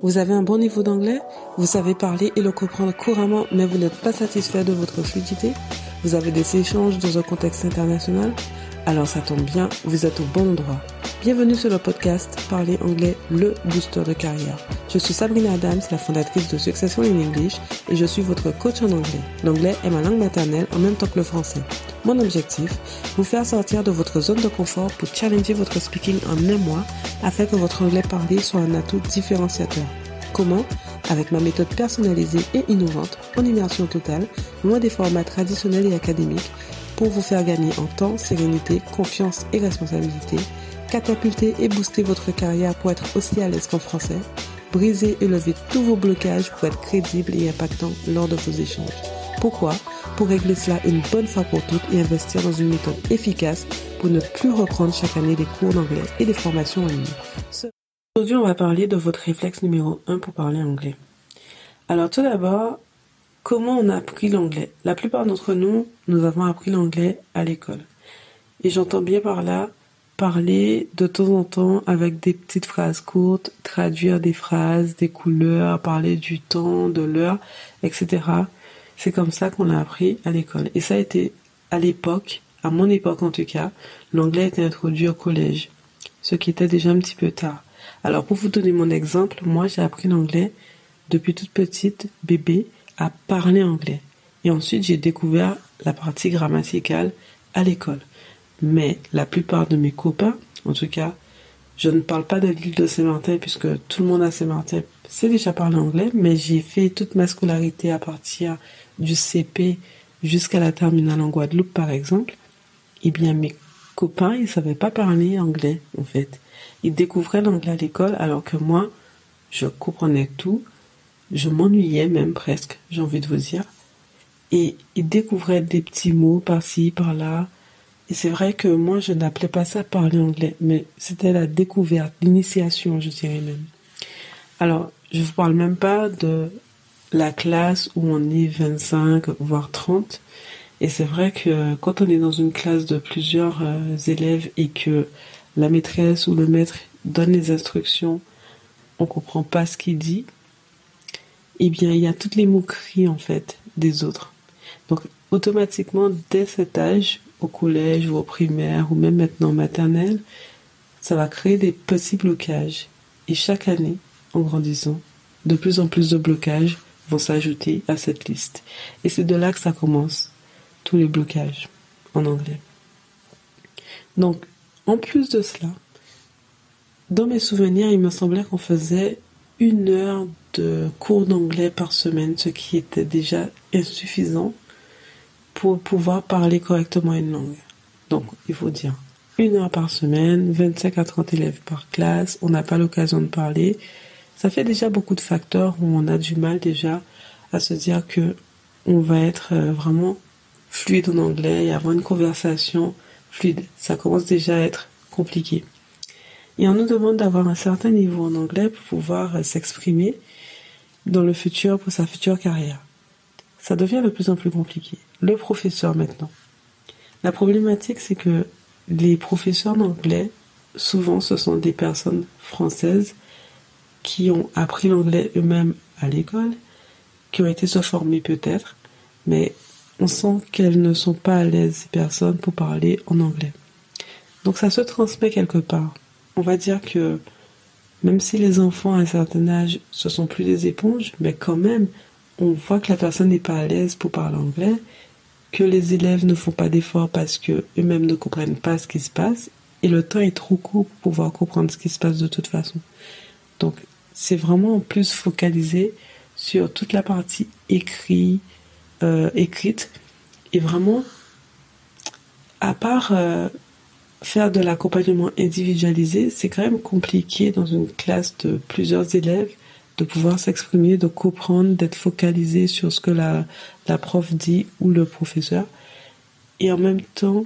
Vous avez un bon niveau d'anglais Vous savez parler et le comprendre couramment, mais vous n'êtes pas satisfait de votre fluidité. Vous avez des échanges dans un contexte international Alors ça tombe bien, vous êtes au bon endroit. Bienvenue sur le podcast Parler anglais, le booster de carrière. Je suis Sabrina Adams, la fondatrice de Successful in English, et je suis votre coach en anglais. L'anglais est ma langue maternelle en même temps que le français. Mon objectif, vous faire sortir de votre zone de confort pour challenger votre speaking en un mois afin que votre anglais parlé soit un atout différenciateur. Comment? Avec ma méthode personnalisée et innovante, en immersion totale, loin des formats traditionnels et académiques, pour vous faire gagner en temps, sérénité, confiance et responsabilité catapulter et booster votre carrière pour être aussi à l'aise qu'en français, briser et lever tous vos blocages pour être crédible et impactant lors de vos échanges. Pourquoi? Pour régler cela une bonne fois pour toutes et investir dans une méthode efficace pour ne plus reprendre chaque année des cours d'anglais et des formations en ligne. Aujourd'hui, on va parler de votre réflexe numéro 1 pour parler anglais. Alors tout d'abord, comment on a appris l'anglais La plupart d'entre nous, nous avons appris l'anglais à l'école. Et j'entends bien par là parler de temps en temps avec des petites phrases courtes, traduire des phrases, des couleurs, parler du temps, de l'heure, etc. C'est comme ça qu'on a appris à l'école. Et ça a été à l'époque, à mon époque en tout cas, l'anglais a été introduit au collège, ce qui était déjà un petit peu tard. Alors pour vous donner mon exemple, moi j'ai appris l'anglais depuis toute petite, bébé, à parler anglais. Et ensuite j'ai découvert la partie grammaticale à l'école. Mais la plupart de mes copains, en tout cas, je ne parle pas de l'île de Saint-Martin puisque tout le monde à Saint-Martin sait déjà parler anglais, mais j'ai fait toute ma scolarité à partir du CP jusqu'à la terminale en Guadeloupe par exemple. Eh bien, mes copains, ils savaient pas parler anglais, en fait. Ils découvraient l'anglais à l'école alors que moi, je comprenais tout. Je m'ennuyais même presque, j'ai envie de vous dire. Et ils découvraient des petits mots par-ci, par-là, et c'est vrai que moi, je n'appelais pas ça parler anglais, mais c'était la découverte, l'initiation, je dirais même. Alors, je vous parle même pas de la classe où on est 25, voire 30. Et c'est vrai que quand on est dans une classe de plusieurs euh, élèves et que la maîtresse ou le maître donne les instructions, on comprend pas ce qu'il dit, eh bien, il y a toutes les moqueries, en fait, des autres. Donc, automatiquement, dès cet âge, au collège ou au primaire ou même maintenant maternelle, ça va créer des petits blocages. Et chaque année, en grandissant, de plus en plus de blocages vont s'ajouter à cette liste. Et c'est de là que ça commence, tous les blocages en anglais. Donc, en plus de cela, dans mes souvenirs, il me semblait qu'on faisait une heure de cours d'anglais par semaine, ce qui était déjà insuffisant pour pouvoir parler correctement une langue. Donc, il faut dire une heure par semaine, 25 à 30 élèves par classe, on n'a pas l'occasion de parler. Ça fait déjà beaucoup de facteurs où on a du mal déjà à se dire que on va être euh, vraiment fluide en anglais et avoir une conversation fluide. Ça commence déjà à être compliqué. Et on nous demande d'avoir un certain niveau en anglais pour pouvoir euh, s'exprimer dans le futur pour sa future carrière ça devient de plus en plus compliqué. Le professeur maintenant. La problématique, c'est que les professeurs d'anglais, souvent, ce sont des personnes françaises qui ont appris l'anglais eux-mêmes à l'école, qui ont été se former peut-être, mais on sent qu'elles ne sont pas à l'aise, ces personnes, pour parler en anglais. Donc ça se transmet quelque part. On va dire que même si les enfants à un certain âge, ce sont plus des éponges, mais quand même, on voit que la personne n'est pas à l'aise pour parler anglais, que les élèves ne font pas d'efforts parce que eux-mêmes ne comprennent pas ce qui se passe, et le temps est trop court pour pouvoir comprendre ce qui se passe de toute façon. Donc, c'est vraiment en plus focalisé sur toute la partie écrit, euh, écrite, et vraiment, à part euh, faire de l'accompagnement individualisé, c'est quand même compliqué dans une classe de plusieurs élèves de pouvoir s'exprimer, de comprendre, d'être focalisé sur ce que la, prof dit ou le professeur, et en même temps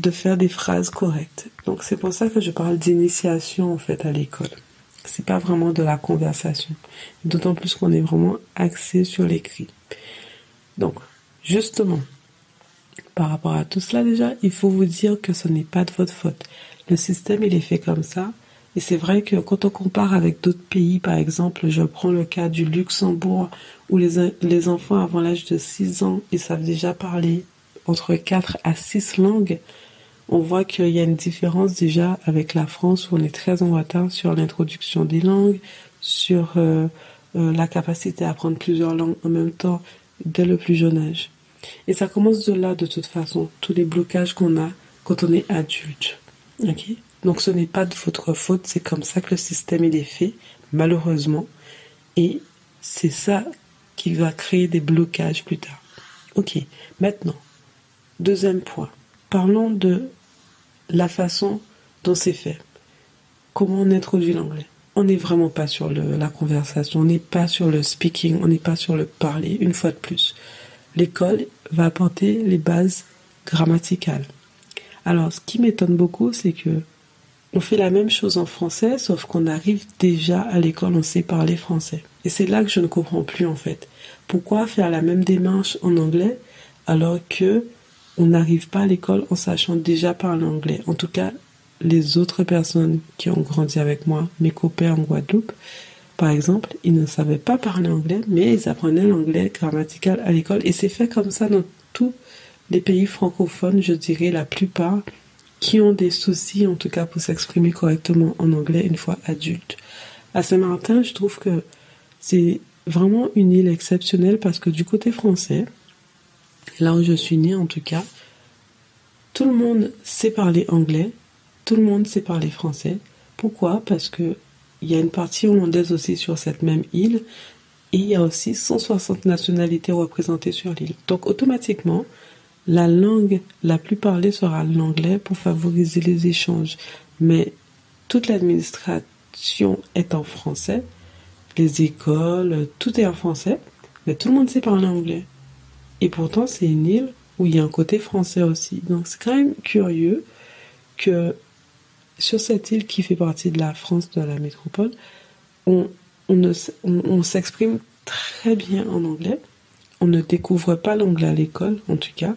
de faire des phrases correctes. Donc c'est pour ça que je parle d'initiation en fait à l'école. C'est pas vraiment de la conversation. D'autant plus qu'on est vraiment axé sur l'écrit. Donc, justement, par rapport à tout cela déjà, il faut vous dire que ce n'est pas de votre faute. Le système, il est fait comme ça Et c'est vrai que quand on compare avec d'autres pays, par exemple, je prends le cas du Luxembourg, où les, enfants avant l'âge de 6 ans, ils savent déjà parler entre 4 à 6 langues, on voit qu'il y a une différence déjà avec la France où on est très en retard sur l'introduction des langues, sur euh, euh, la capacité à apprendre plusieurs langues en même temps dès le plus jeune âge. Et ça commence de là de toute façon, tous les blocages qu'on a quand on est adulte. ok? Donc ce n'est pas de votre faute, c'est comme ça que le système est fait, malheureusement. Et c'est ça qui va créer des blocages plus tard. Ok, maintenant, deuxième point. Parlons de la façon dont c'est fait. Comment on introduit l'anglais? On n'est vraiment pas sur la conversation, on n'est pas sur le speaking, on n'est pas sur le parler, une fois de plus. L'école va apporter les bases grammaticales. Alors, ce qui m'étonne beaucoup, c'est que on fait la même chose en français, sauf qu'on arrive déjà à l'école, on sait parler français. Et c'est là que je ne comprends plus en fait. Pourquoi faire la même démarche en anglais alors que on n'arrive pas à l'école en sachant déjà parler anglais? En tout cas, les autres personnes qui ont grandi avec moi, mes copains en Guadeloupe, par exemple, ils ne savaient pas parler anglais, mais ils apprenaient l'anglais grammatical à l'école. Et c'est fait comme ça dans tous les pays francophones, je dirais la plupart, qui ont des soucis, en tout cas pour s'exprimer correctement en anglais une fois adultes. À Saint-Martin, je trouve que c'est vraiment une île exceptionnelle parce que du côté français, là où je suis née en tout cas, tout le monde sait parler anglais, tout le monde sait parler français. Pourquoi? Parce que il y a une partie hollandaise aussi sur cette même île et il y a aussi 160 nationalités représentées sur l'île. Donc automatiquement, la langue la plus parlée sera l'anglais pour favoriser les échanges. Mais toute l'administration est en français, les écoles, tout est en français, mais tout le monde sait parler anglais. Et pourtant, c'est une île où il y a un côté français aussi. Donc c'est quand même curieux que sur cette île qui fait partie de la France, de la métropole, on, on, s'exprime très bien en anglais. On ne découvre pas l'anglais à l'école, en tout cas.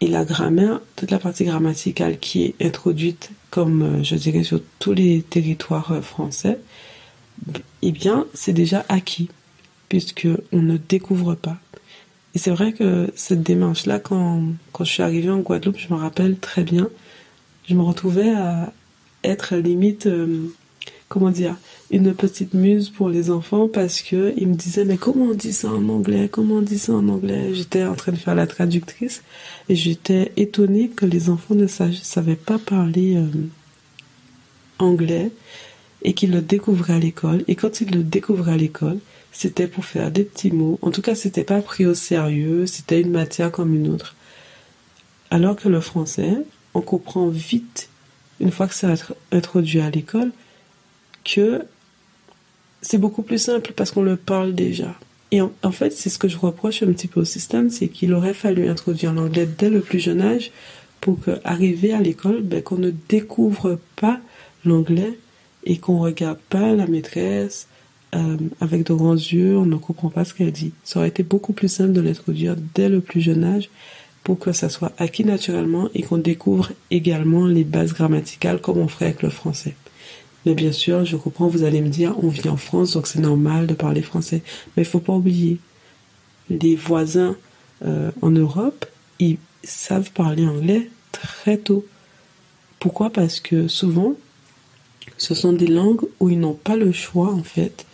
Et la grammaire, toute la partie grammaticale qui est introduite, comme euh, je dirais sur tous les territoires euh, français, eh bien, c'est déjà acquis, puisque on ne découvre pas. Et c'est vrai que cette démarche-là, quand, quand je suis arrivée en Guadeloupe, je me rappelle très bien, je me retrouvais à être limite, euh, comment dire, une petite muse pour les enfants parce que ils me disaient mais comment on dit ça en anglais, comment on dit ça en anglais? J'étais en train de faire la traductrice et j'étais étonnée que les enfants ne savaient pas parler euh, anglais et qu'ils le découvraient à l'école. Et quand ils le découvraient à l'école, c'était pour faire des petits mots. En tout cas, c'était pas pris au sérieux, c'était une matière comme une autre. Alors que le français, on comprend vite, une fois que ça être introduit à l'école, que c'est beaucoup plus simple parce qu'on le parle déjà. Et en, fait, c'est ce que je reproche un petit peu au système, c'est qu'il aurait fallu introduire l'anglais dès le plus jeune âge pour qu'arriver à l'école, ben, qu'on ne découvre pas l'anglais et qu'on regarde pas la maîtresse, euh, avec de grands yeux, on ne comprend pas ce qu'elle dit. Ça aurait été beaucoup plus simple de l'introduire dès le plus jeune âge pour que ça soit acquis naturellement et qu'on découvre également les bases grammaticales comme on ferait avec le français. Mais bien sûr, je comprends, vous allez me dire, on vit en France, donc c'est normal de parler français. Mais il faut pas oublier, les voisins euh, en Europe, ils savent parler anglais très tôt. Pourquoi? Parce que souvent, ce sont des langues où ils n'ont pas le choix, en fait,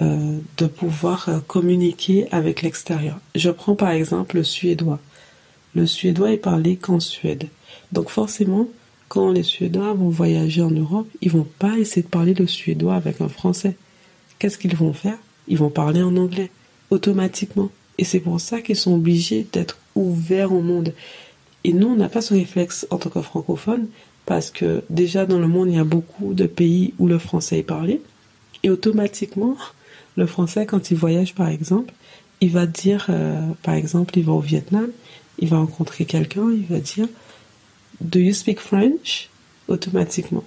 euh, de pouvoir euh, communiquer avec l'extérieur. Je prends par exemple le suédois. Le suédois est parlé qu'en Suède. Donc forcément, quand les Suédois vont voyager en Europe, ils vont pas essayer de parler le suédois avec un français. Qu'est-ce qu'ils vont faire? Ils vont parler en anglais, automatiquement. Et c'est pour ça qu'ils sont obligés d'être ouverts au monde. Et nous, on n'a pas ce réflexe en tant que francophones, parce que déjà dans le monde, il y a beaucoup de pays où le français est parlé. Et automatiquement, le français, quand il voyage, par exemple, il va dire, euh, par exemple, il va au Vietnam, il va rencontrer quelqu'un, il va dire, Do you speak French? automatiquement.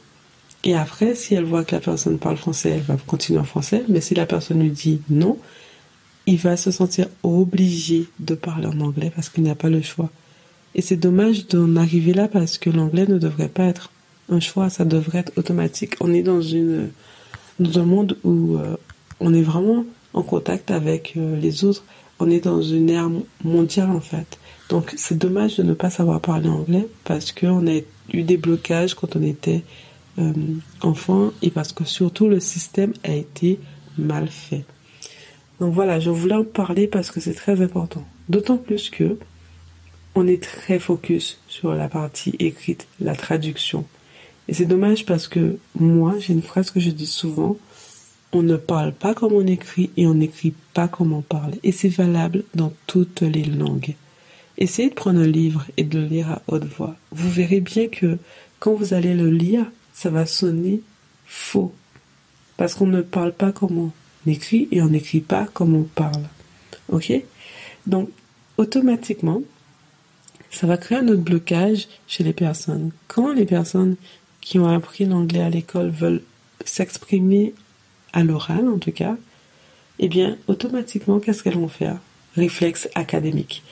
Et après, si elle voit que la personne parle français, elle va continuer en français. Mais si la personne lui dit non, il va se sentir obligé de parler en anglais parce qu'il n'a pas le choix. Et c'est dommage d'en arriver là parce que l'anglais ne devrait pas être un choix, ça devrait être automatique. On est dans une dans un monde où euh, on est vraiment en contact avec euh, les autres. On est dans une ère mondiale en fait. Donc c'est dommage de ne pas savoir parler anglais parce qu'on a eu des blocages quand on était euh, enfant et parce que surtout le système a été mal fait. Donc voilà, je voulais en parler parce que c'est très important. D'autant plus que on est très focus sur la partie écrite, la traduction. Et c'est dommage parce que moi, j'ai une phrase que je dis souvent, on ne parle pas comme on écrit et on n'écrit pas comme on parle. Et c'est valable dans toutes les langues. Essayez de prendre un livre et de le lire à haute voix. Vous verrez bien que quand vous allez le lire, ça va sonner faux. Parce qu'on ne parle pas comme on écrit et on n'écrit pas comme on parle. Ok? Donc, automatiquement, ça va créer un autre blocage chez les personnes. Quand les personnes qui ont appris l'anglais à l'école veulent s'exprimer à l'oral, en tout cas, eh bien, automatiquement, qu'est-ce qu'elles vont faire? Réflexe académique.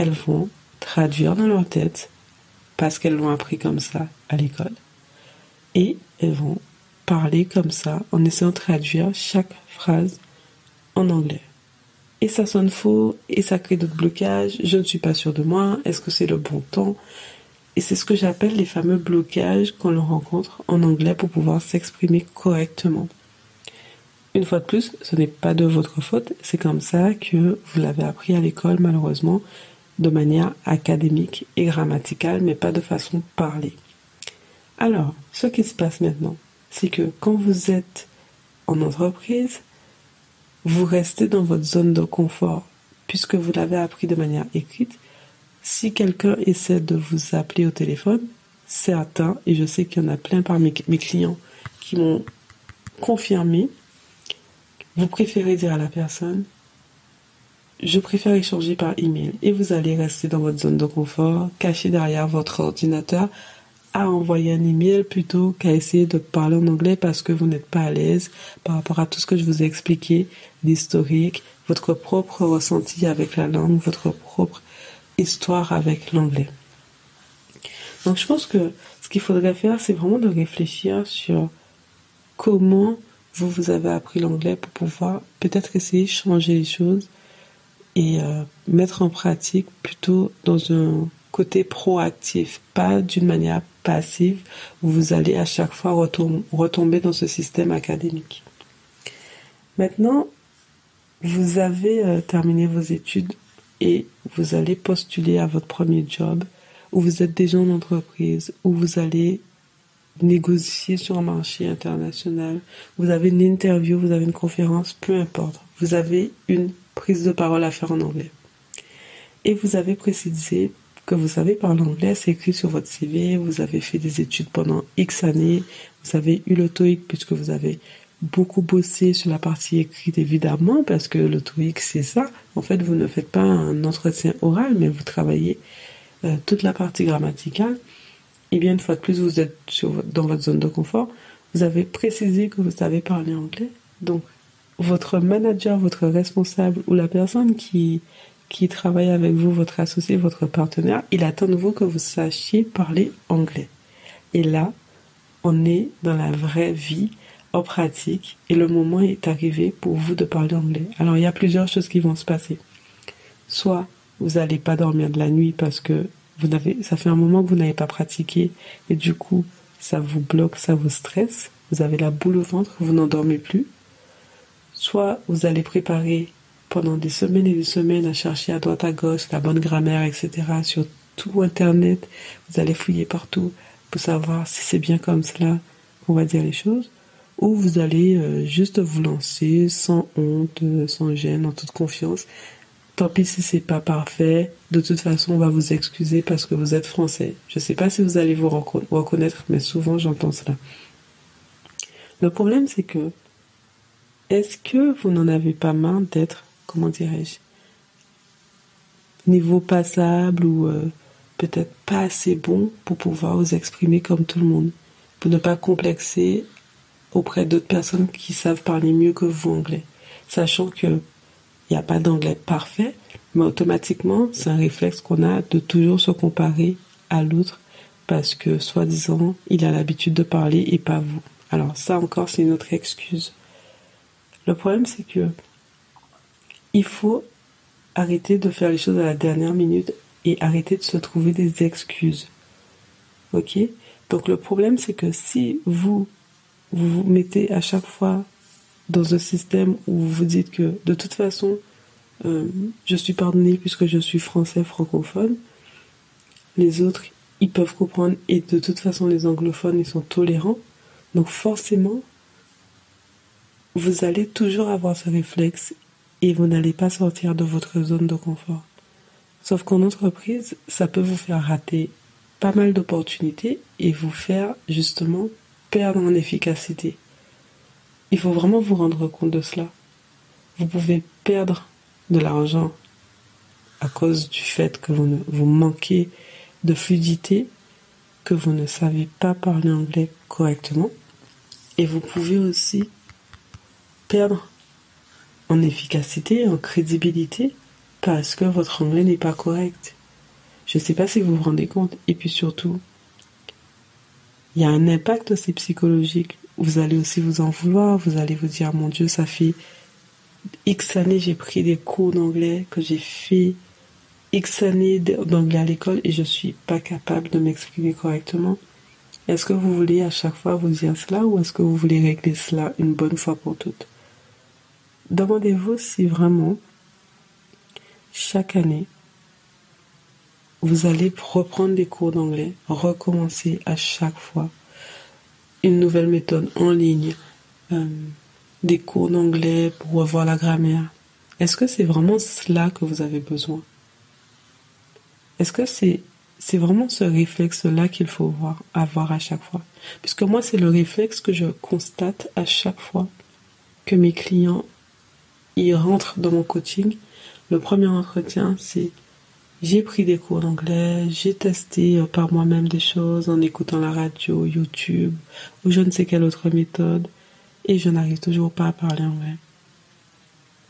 Elles vont traduire dans leur tête parce qu'elles l'ont appris comme ça à l'école. Et elles vont parler comme ça en essayant de traduire chaque phrase en anglais. Et ça sonne faux, et ça crée d'autres blocages, je ne suis pas sûre de moi, est-ce que c'est le bon temps? Et c'est ce que j'appelle les fameux blocages qu'on rencontre en anglais pour pouvoir s'exprimer correctement. Une fois de plus, ce n'est pas de votre faute, c'est comme ça que vous l'avez appris à l'école malheureusement, de manière académique et grammaticale, mais pas de façon parlée. Alors, ce qui se passe maintenant, c'est que quand vous êtes en entreprise, vous restez dans votre zone de confort puisque vous l'avez appris de manière écrite. Si quelqu'un essaie de vous appeler au téléphone, certains, et je sais qu'il y en a plein parmi mes clients qui m'ont confirmé, vous préférez dire à la personne, je préfère échanger par email et vous allez rester dans votre zone de confort, caché derrière votre ordinateur à envoyer un email plutôt qu'à essayer de parler en anglais parce que vous n'êtes pas à l'aise par rapport à tout ce que je vous ai expliqué, l'historique, votre propre ressenti avec la langue, votre propre histoire avec l'anglais. Donc je pense que ce qu'il faudrait faire, c'est vraiment de réfléchir sur comment vous, vous avez appris l'anglais pour pouvoir peut-être essayer de changer les choses euh, mettre en pratique plutôt dans un côté proactif, pas d'une manière passive où vous allez à chaque fois retomber dans ce système académique. Maintenant, vous avez euh, terminé vos études et vous allez postuler à votre premier job où vous êtes déjà en entreprise, où vous allez négocier sur un marché international, vous avez une interview, vous avez une conférence, peu importe. Vous avez une prise de parole à faire en anglais. Et vous avez précisé que vous savez parler anglais, c'est écrit sur votre CV, vous avez fait des études pendant X années, vous avez eu le puisque vous avez beaucoup bossé sur la partie écrite évidemment parce que le c'est ça. En fait, vous ne faites pas un entretien oral, mais vous travaillez euh, toute la partie grammaticale. Et bien une fois de plus, vous êtes dans votre zone de confort. Vous avez précisé que vous savez parler anglais. Donc, votre manager, votre responsable ou la personne qui qui travaille avec vous, votre associé, votre partenaire, il attend de vous que vous sachiez parler anglais. Et là, on est dans la vraie vie, en pratique, et le moment est arrivé pour vous de parler anglais. Alors, il y a plusieurs choses qui vont se passer. Soit vous n'allez pas dormir de la nuit parce que vous n'avez, ça fait un moment que vous n'avez pas pratiqué, et du coup, ça vous bloque, ça vous stresse, vous avez la boule au ventre, vous n'endormez plus. Soit vous allez préparer pendant des semaines et des semaines à chercher à droite à gauche la bonne grammaire, etc. sur tout Internet. Vous allez fouiller partout pour savoir si c'est bien comme cela qu'on va dire les choses. Ou vous allez euh, juste vous lancer sans honte, sans gêne, en toute confiance. Tant pis si c'est pas parfait. De toute façon, on va vous excuser parce que vous êtes français. Je sais pas si vous allez vous reconnaître, mais souvent j'entends cela. Le problème, c'est que est-ce que vous n'en avez pas marre d'être comment dirais-je, niveau passable ou euh, peut-être pas assez bon pour pouvoir vous exprimer comme tout le monde, pour ne pas complexer auprès d'autres personnes qui savent parler mieux que vous anglais, sachant que il n'y a pas d'anglais parfait, mais automatiquement, c'est un réflexe qu'on a de toujours se comparer à l'autre parce que soi-disant il a l'habitude de parler et pas vous. Alors ça encore c'est une autre excuse. Le problème c'est que il faut arrêter de faire les choses à la dernière minute et arrêter de se trouver des excuses. Ok? Donc le problème c'est que si vous vous mettez à chaque fois dans un système où vous vous dites que de toute façon euh, je suis pardonné puisque je suis français francophone, les autres ils peuvent comprendre et de toute façon les anglophones ils sont tolérants, donc forcément vous allez toujours avoir ce réflexe et vous n'allez pas sortir de votre zone de confort. Sauf qu'en entreprise, ça peut vous faire rater pas mal d'opportunités et vous faire justement perdre en efficacité. Il faut vraiment vous rendre compte de cela. Vous pouvez perdre de l'argent à cause du fait que vous, vous manquez de fluidité, que vous ne savez pas parler anglais correctement. Et vous pouvez aussi perdre en efficacité, en crédibilité, parce que votre anglais n'est pas correct. Je ne sais pas si vous vous rendez compte. Et puis surtout, il y a un impact aussi psychologique. Vous allez aussi vous en vouloir, vous allez vous dire, mon Dieu, ça fait X années j'ai pris des cours d'anglais, que j'ai fait X années d'anglais à l'école et je suis pas capable de m'exprimer correctement. Est-ce que vous voulez à chaque fois vous dire cela ou est-ce que vous voulez régler cela une bonne fois pour toutes? Demandez-vous si vraiment, chaque année, vous allez reprendre des cours d'anglais, recommencer à chaque fois une nouvelle méthode en ligne, euh, des cours d'anglais pour revoir la grammaire. Est-ce que c'est vraiment cela que vous avez besoin? Est-ce que c'est vraiment ce réflexe-là qu'il faut voir, avoir à chaque fois? Puisque moi, c'est le réflexe que je constate à chaque fois que mes clients il rentre dans mon coaching, le premier entretien, c'est j'ai pris des cours d'anglais, j'ai testé euh, par moi-même des choses en écoutant la radio, YouTube ou je ne sais quelle autre méthode et je n'arrive toujours pas à parler anglais.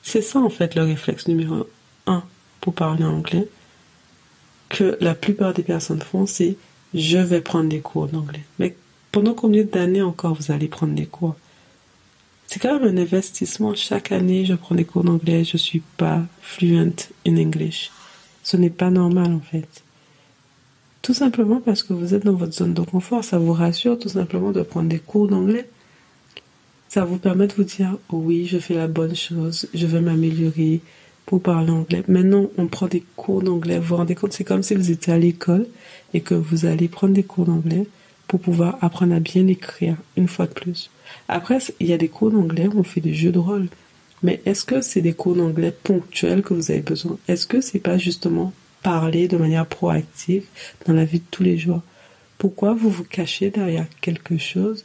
C'est ça en fait le réflexe numéro un pour parler anglais que la plupart des personnes font, c'est je vais prendre des cours d'anglais. Mais pendant combien d'années encore vous allez prendre des cours? C'est quand même un investissement. Chaque année, je prends des cours d'anglais, je suis pas fluent in English. Ce n'est pas normal, en fait. Tout simplement parce que vous êtes dans votre zone de confort. Ça vous rassure tout simplement de prendre des cours d'anglais. Ça vous permet de vous dire, oui, je fais la bonne chose, je vais m'améliorer pour parler anglais. Maintenant, on prend des cours d'anglais. Vous vous rendez compte, c'est comme si vous étiez à l'école et que vous allez prendre des cours d'anglais pour pouvoir apprendre à bien écrire, une fois de plus. Après, il y a des cours d'anglais où on fait des jeux de rôle. Mais est-ce que c'est des cours d'anglais ponctuels que vous avez besoin? Est-ce que c'est pas justement parler de manière proactive dans la vie de tous les jours? Pourquoi vous vous cachez derrière quelque chose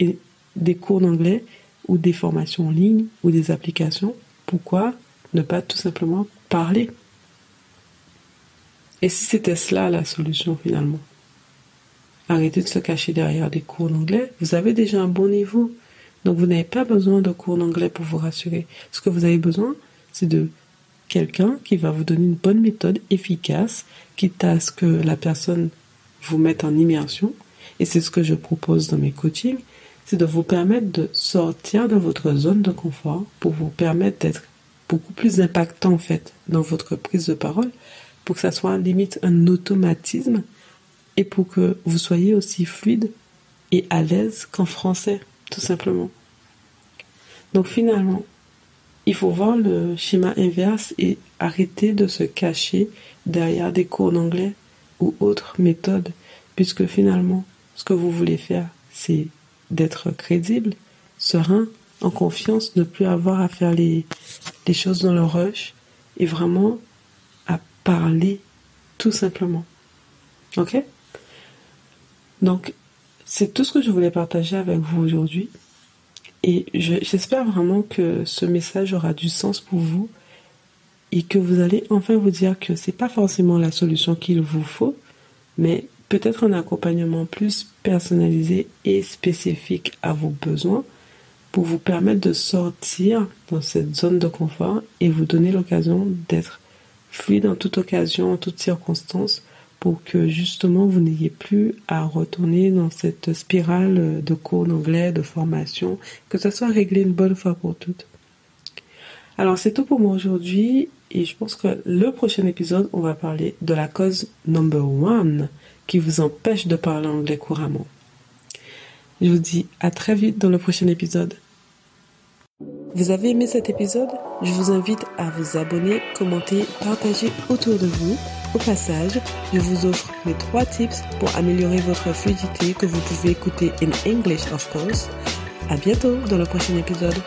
et des cours d'anglais ou des formations en ligne ou des applications? Pourquoi ne pas tout simplement parler? Et si c'était cela la solution finalement? Arrêtez de se cacher derrière des cours d'anglais. Vous avez déjà un bon niveau. Donc vous n'avez pas besoin de cours d'anglais pour vous rassurer. Ce que vous avez besoin, c'est de quelqu'un qui va vous donner une bonne méthode efficace, quitte à ce que la personne vous mette en immersion. Et c'est ce que je propose dans mes coachings, c'est de vous permettre de sortir de votre zone de confort pour vous permettre d'être beaucoup plus impactant en fait dans votre prise de parole, pour que ça soit limite un automatisme et pour que vous soyez aussi fluide et à l'aise qu'en français, tout simplement. Donc finalement, il faut voir le schéma inverse et arrêter de se cacher derrière des cours d'anglais ou autres méthodes, puisque finalement, ce que vous voulez faire, c'est d'être crédible, serein, en confiance, ne plus avoir à faire les, les choses dans le rush et vraiment à parler tout simplement. Ok? Donc, c'est tout ce que je voulais partager avec vous aujourd'hui. Et j'espère vraiment que ce message aura du sens pour vous et que vous allez enfin vous dire que c'est pas forcément la solution qu'il vous faut, mais peut-être un accompagnement plus personnalisé et spécifique à vos besoins pour vous permettre de sortir dans cette zone de confort et vous donner l'occasion d'être fluide en toute occasion, en toutes circonstances pour que justement vous n'ayez plus à retourner dans cette spirale de cours d'anglais, de formation, que ça soit réglé une bonne fois pour toutes. Alors c'est tout pour moi aujourd'hui et je pense que le prochain épisode, on va parler de la cause number one qui vous empêche de parler anglais couramment. Je vous dis à très vite dans le prochain épisode. Vous avez aimé cet épisode? Je vous invite à vous abonner, commenter, partager autour de vous. Au passage, je vous offre mes trois tips pour améliorer votre fluidité que vous pouvez écouter in English of course. À bientôt dans le prochain épisode.